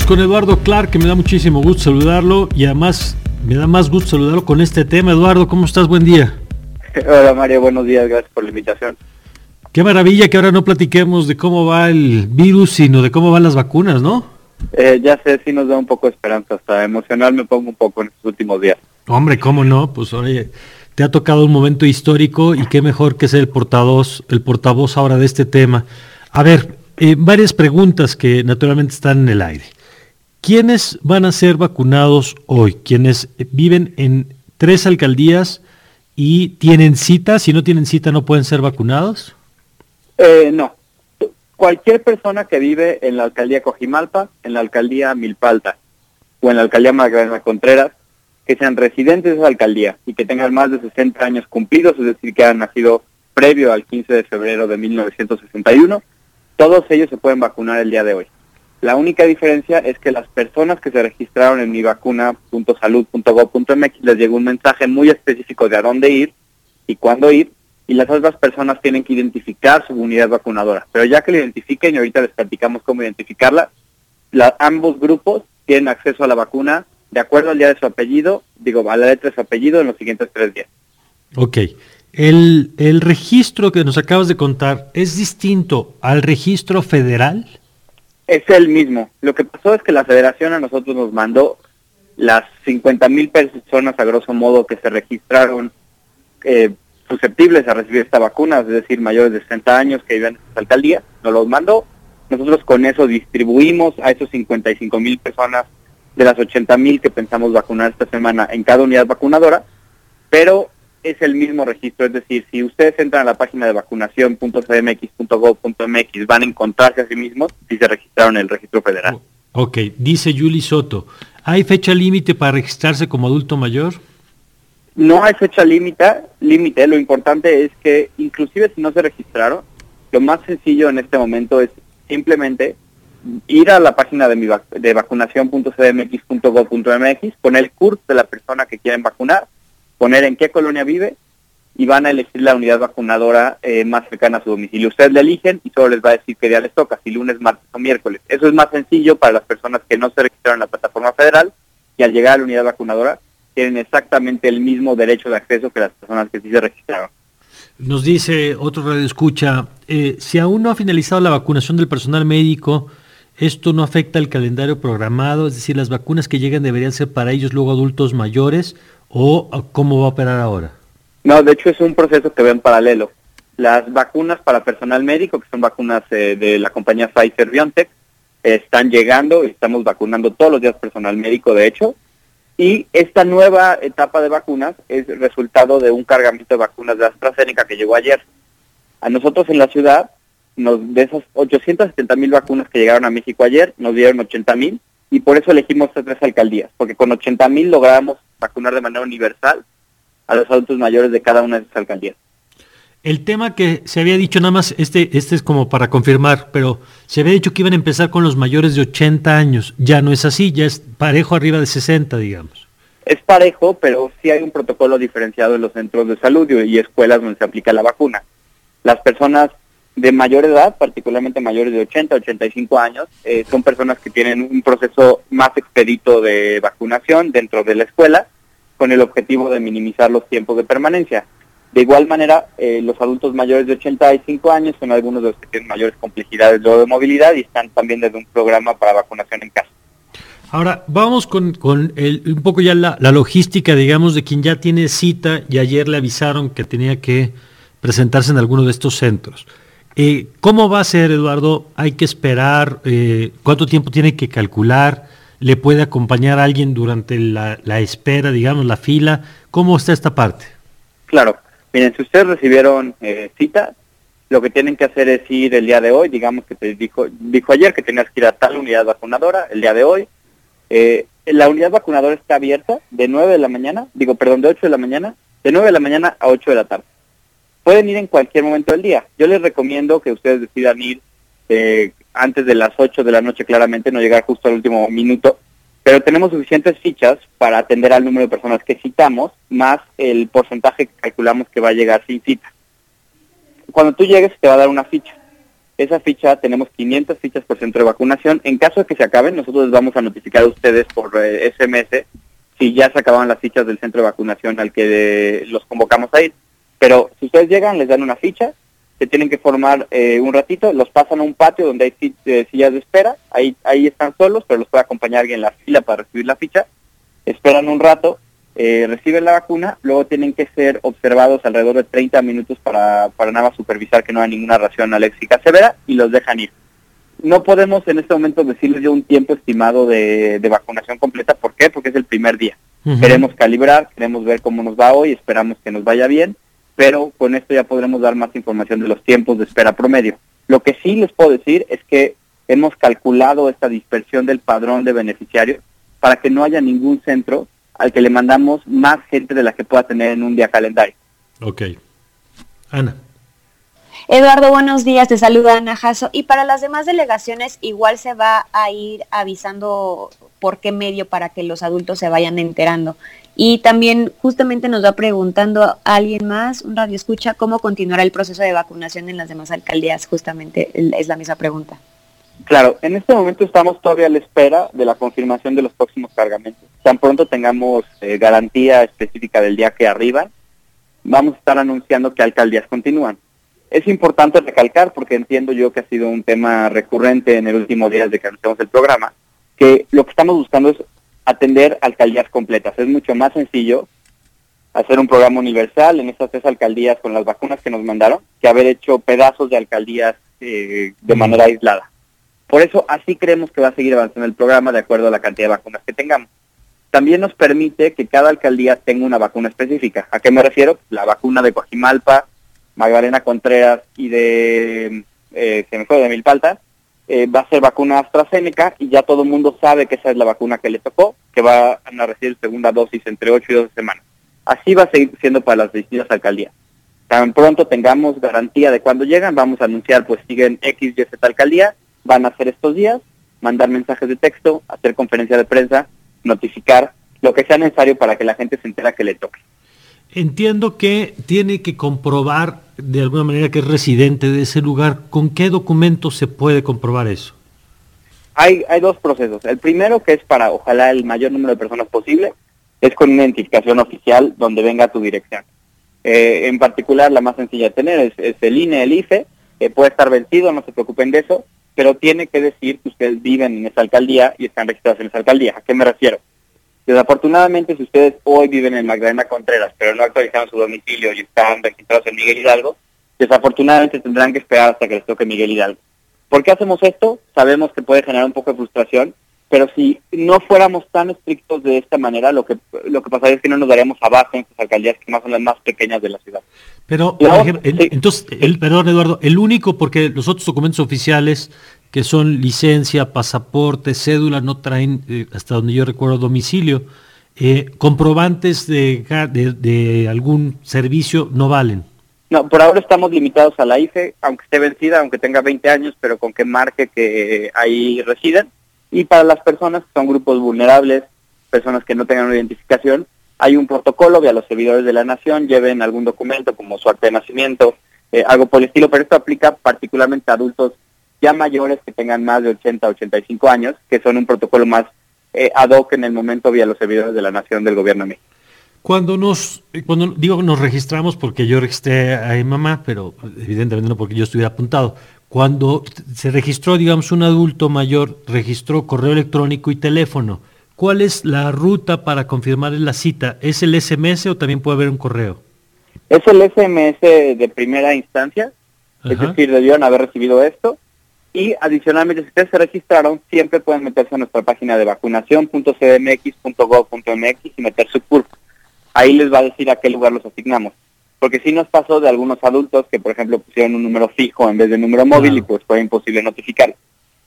con Eduardo Clark, que me da muchísimo gusto saludarlo y además me da más gusto saludarlo con este tema. Eduardo, ¿cómo estás? Buen día. Hola Mario, buenos días, gracias por la invitación. Qué maravilla que ahora no platiquemos de cómo va el virus, sino de cómo van las vacunas, ¿no? Eh, ya sé, sí nos da un poco de esperanza, hasta emocional me pongo un poco en estos últimos días. Hombre, ¿cómo no? Pues oye, te ha tocado un momento histórico y qué mejor que ser el portavoz, el portavoz ahora de este tema. A ver, eh, varias preguntas que naturalmente están en el aire. ¿Quiénes van a ser vacunados hoy? Quienes viven en tres alcaldías y tienen cita. Si no tienen cita, ¿no pueden ser vacunados? Eh, no. Cualquier persona que vive en la alcaldía Cojimalpa, en la alcaldía Milpalta o en la alcaldía Magdalena Contreras, que sean residentes de esa alcaldía y que tengan más de 60 años cumplidos, es decir, que han nacido previo al 15 de febrero de 1961, todos ellos se pueden vacunar el día de hoy. La única diferencia es que las personas que se registraron en mivacuna.salud.gov.mx les llegó un mensaje muy específico de a dónde ir y cuándo ir, y las otras personas tienen que identificar su unidad vacunadora. Pero ya que la identifiquen, y ahorita les platicamos cómo identificarla, ambos grupos tienen acceso a la vacuna de acuerdo al día de su apellido, digo, a la letra de su apellido en los siguientes tres días. Ok. El, el registro que nos acabas de contar es distinto al registro federal. Es el mismo. Lo que pasó es que la federación a nosotros nos mandó las 50 mil personas a grosso modo que se registraron eh, susceptibles a recibir esta vacuna, es decir, mayores de 60 años que viven en esta alcaldía, nos los mandó. Nosotros con eso distribuimos a esos 55 mil personas de las 80 mil que pensamos vacunar esta semana en cada unidad vacunadora, pero es el mismo registro, es decir, si ustedes entran a la página de vacunación.cdmx.gov.mx van a encontrarse a sí mismos si se registraron en el registro federal. Ok, dice Yuli Soto, ¿hay fecha límite para registrarse como adulto mayor? No hay fecha límite, límite, lo importante es que inclusive si no se registraron, lo más sencillo en este momento es simplemente ir a la página de, mi de vacunación.cdmx.gov.mx, poner el curso de la persona que quieren vacunar, poner en qué colonia vive y van a elegir la unidad vacunadora eh, más cercana a su domicilio. Ustedes le eligen y solo les va a decir qué día les toca, si lunes, martes o miércoles. Eso es más sencillo para las personas que no se registraron en la plataforma federal y al llegar a la unidad vacunadora tienen exactamente el mismo derecho de acceso que las personas que sí se registraron. Nos dice otro radio escucha, eh, si aún no ha finalizado la vacunación del personal médico, ¿esto no afecta el calendario programado? Es decir, las vacunas que llegan deberían ser para ellos luego adultos mayores o cómo va a operar ahora? No, de hecho es un proceso que ve en paralelo. Las vacunas para personal médico, que son vacunas eh, de la compañía Pfizer BioNTech, están llegando y estamos vacunando todos los días personal médico, de hecho. Y esta nueva etapa de vacunas es resultado de un cargamento de vacunas de AstraZeneca que llegó ayer. A nosotros en la ciudad, nos, de esas 870 mil vacunas que llegaron a México ayer, nos dieron 80 mil y por eso elegimos estas tres alcaldías, porque con 80 mil logramos vacunar de manera universal a los adultos mayores de cada una de esas alcaldías. El tema que se había dicho nada más, este, este es como para confirmar, pero se había dicho que iban a empezar con los mayores de 80 años. Ya no es así, ya es parejo arriba de 60, digamos. Es parejo, pero sí hay un protocolo diferenciado en los centros de salud y escuelas donde se aplica la vacuna. Las personas de mayor edad, particularmente mayores de 80, 85 años, eh, son personas que tienen un proceso más expedito de vacunación dentro de la escuela con el objetivo de minimizar los tiempos de permanencia. De igual manera, eh, los adultos mayores de 85 años son algunos de los que tienen mayores complejidades de movilidad y están también desde un programa para vacunación en casa. Ahora, vamos con, un poco ya la, logística, digamos, de quien ya tiene cita y ayer le avisaron que tenía que presentarse en alguno de estos centros. Eh, ¿Cómo va a ser, Eduardo? ¿Hay que esperar? Eh, ¿Cuánto tiempo tiene que calcular? ¿Le puede acompañar a alguien durante la, la espera, digamos, la fila? ¿Cómo está esta parte? Claro. Miren, si ustedes recibieron eh, cita, lo que tienen que hacer es ir el día de hoy, digamos que te dijo, dijo ayer que tenías que ir a tal unidad vacunadora, el día de hoy. Eh, la unidad vacunadora está abierta de 9 de la mañana, digo, perdón, de 8 de la mañana, de 9 de la mañana a 8 de la tarde. Pueden ir en cualquier momento del día. Yo les recomiendo que ustedes decidan ir eh, antes de las 8 de la noche, claramente, no llegar justo al último minuto, pero tenemos suficientes fichas para atender al número de personas que citamos, más el porcentaje que calculamos que va a llegar sin cita. Cuando tú llegues te va a dar una ficha. esa ficha, tenemos 500 fichas por centro de vacunación. En caso de que se acaben, nosotros les vamos a notificar a ustedes por SMS eh, si ya se acaban las fichas del centro de vacunación al que los convocamos a ir. Pero si ustedes llegan, les dan una ficha, se tienen que formar eh, un ratito, los pasan a un patio donde hay eh, sillas de espera, ahí, ahí están solos, pero los puede acompañar alguien en la fila para recibir la ficha, esperan un rato, eh, reciben la vacuna, luego tienen que ser observados alrededor de 30 minutos para, para nada supervisar que no hay ninguna reacción aléxica severa y los dejan ir. No podemos en este momento decirles yo un tiempo estimado de, vacunación completa, ¿por qué? Porque es el primer día. Queremos calibrar, queremos ver cómo nos va hoy, esperamos que nos vaya bien, pero con esto ya podremos dar más información de los tiempos de espera promedio. Lo que sí les puedo decir es que hemos calculado esta dispersión del padrón de beneficiarios para que no haya ningún centro al que le mandamos más gente de la que pueda tener en un día calendario. Ok. Ana. Eduardo, buenos días, te saluda Ana Jasso. Y para las demás delegaciones, igual se va a ir avisando por qué medio para que los adultos se vayan enterando. Y también justamente nos va preguntando alguien más, un radio escucha, cómo continuará el proceso de vacunación en las demás alcaldías. Justamente es la misma pregunta. Claro, en este momento estamos todavía a la espera de la confirmación de los próximos cargamentos. Tan pronto tengamos eh, garantía específica del día que arriban, vamos a estar anunciando que alcaldías continúan. Es importante recalcar, porque entiendo yo que ha sido un tema recurrente en el último día de que anunciamos el programa, que lo que estamos buscando es atender alcaldías completas. Es mucho más sencillo hacer un programa universal en estas tres alcaldías con las vacunas que nos mandaron que haber hecho pedazos de alcaldías eh, de manera aislada. Por eso así creemos que va a seguir avanzando el programa de acuerdo a la cantidad de vacunas que tengamos. También nos permite que cada alcaldía tenga una vacuna específica. ¿A qué me refiero? La vacuna de Coajimalpa, Magdalena Contreras y de, eh, se me fue, de Milpalta, eh, va a ser vacuna AstraZeneca y ya todo el mundo sabe que esa es la vacuna que le tocó, que va a recibir segunda dosis entre 8 y 12 semanas. Así va a seguir siendo para las distintas alcaldías. Tan pronto tengamos garantía de cuando llegan, vamos a anunciar, pues siguen X, Y, Z alcaldía van a hacer estos días, mandar mensajes de texto, hacer conferencia de prensa, notificar lo que sea necesario para que la gente se entera que le toque. Entiendo que tiene que comprobar de alguna manera que es residente de ese lugar. ¿Con qué documento se puede comprobar eso? Hay, hay dos procesos. El primero, que es para ojalá el mayor número de personas posible, es con una identificación oficial donde venga tu dirección. Eh, en particular, la más sencilla de tener es, el INE, el IFE, puede estar vencido, no se preocupen de eso, pero tiene que decir que ustedes viven en esa alcaldía y están registrados en esa alcaldía. ¿A qué me refiero? Desafortunadamente, si ustedes hoy viven en Magdalena Contreras, pero no actualizaron su domicilio y están registrados en Miguel Hidalgo, desafortunadamente tendrán que esperar hasta que les toque Miguel Hidalgo. ¿Por qué hacemos esto? Sabemos que puede generar un poco de frustración, pero si no fuéramos tan estrictos de esta manera, lo que lo que pasaría es que no nos daríamos abajo en estas alcaldías que más son las más pequeñas de la ciudad. Pero, entonces, el, perdón Eduardo, el único, porque los otros documentos oficiales que son licencia, pasaporte, cédula, no traen, eh, hasta donde yo recuerdo, domicilio, eh, comprobantes de, de, algún servicio no valen. No, por ahora estamos limitados a la IFE, aunque esté vencida, aunque tenga 20 años, pero con que marque que ahí residen. Y para las personas que son grupos vulnerables, personas que no tengan una identificación, hay un protocolo que a los servidores de la nación lleven algún documento como su acta de nacimiento, eh, algo por el estilo, pero esto aplica particularmente a adultos ya mayores que tengan más de 80, 85 años, que son un protocolo más eh, ad hoc en el momento vía los servidores de la nación del gobierno de México. Cuando nos, cuando digo nos registramos porque yo registré a mi mamá, pero evidentemente no porque yo estuviera apuntado. Cuando se registró, digamos, un adulto mayor, registró correo electrónico y teléfono ¿Cuál es la ruta para confirmar la cita? ¿Es el SMS o también puede haber un correo? Es el SMS de primera instancia, es decir, debieron haber recibido esto. Y adicionalmente, si ustedes se registraron, siempre pueden meterse a nuestra página de vacunación.cdmx.gov.mx y meter su CURP. Ahí les va a decir a qué lugar los asignamos. Porque sí nos pasó de algunos adultos que, por ejemplo, pusieron un número fijo en vez de número móvil y pues fue imposible notificar.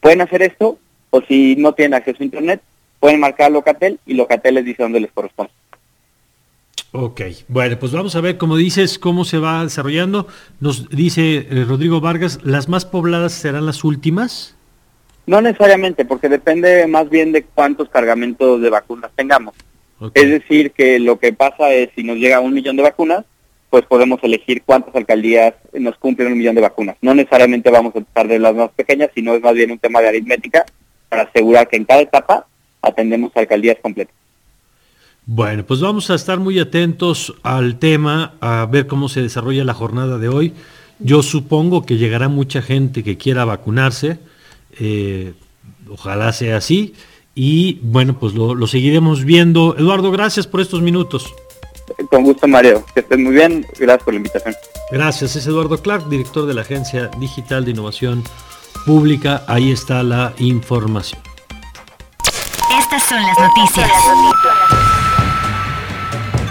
Pueden hacer esto, o si no tienen acceso a Internet, pueden marcar Locatel y Locatel les dice dónde les corresponde. Ok, bueno, pues vamos a ver, como dices, cómo se va desarrollando. Nos dice eh, Rodrigo Vargas, ¿las más pobladas serán las últimas? No necesariamente, porque depende más bien de cuántos cargamentos de vacunas tengamos. Es decir, que lo que pasa es, si nos llega un millón de vacunas, pues podemos elegir cuántas alcaldías nos cumplen un millón de vacunas. No necesariamente vamos a empezar de las más pequeñas, sino es más bien un tema de aritmética para asegurar que en cada etapa atendemos alcaldías completas. Bueno, pues vamos a estar muy atentos al tema, a ver cómo se desarrolla la jornada de hoy. Yo supongo que llegará mucha gente que quiera vacunarse, eh, ojalá sea así, y bueno, pues lo, lo seguiremos viendo. Eduardo, gracias por estos minutos. Con gusto, Mario. Que estés muy bien. Gracias por la invitación. Gracias. Es Eduardo Clark, director de la Agencia Digital de Innovación Pública. Ahí está la información. Estas son las noticias.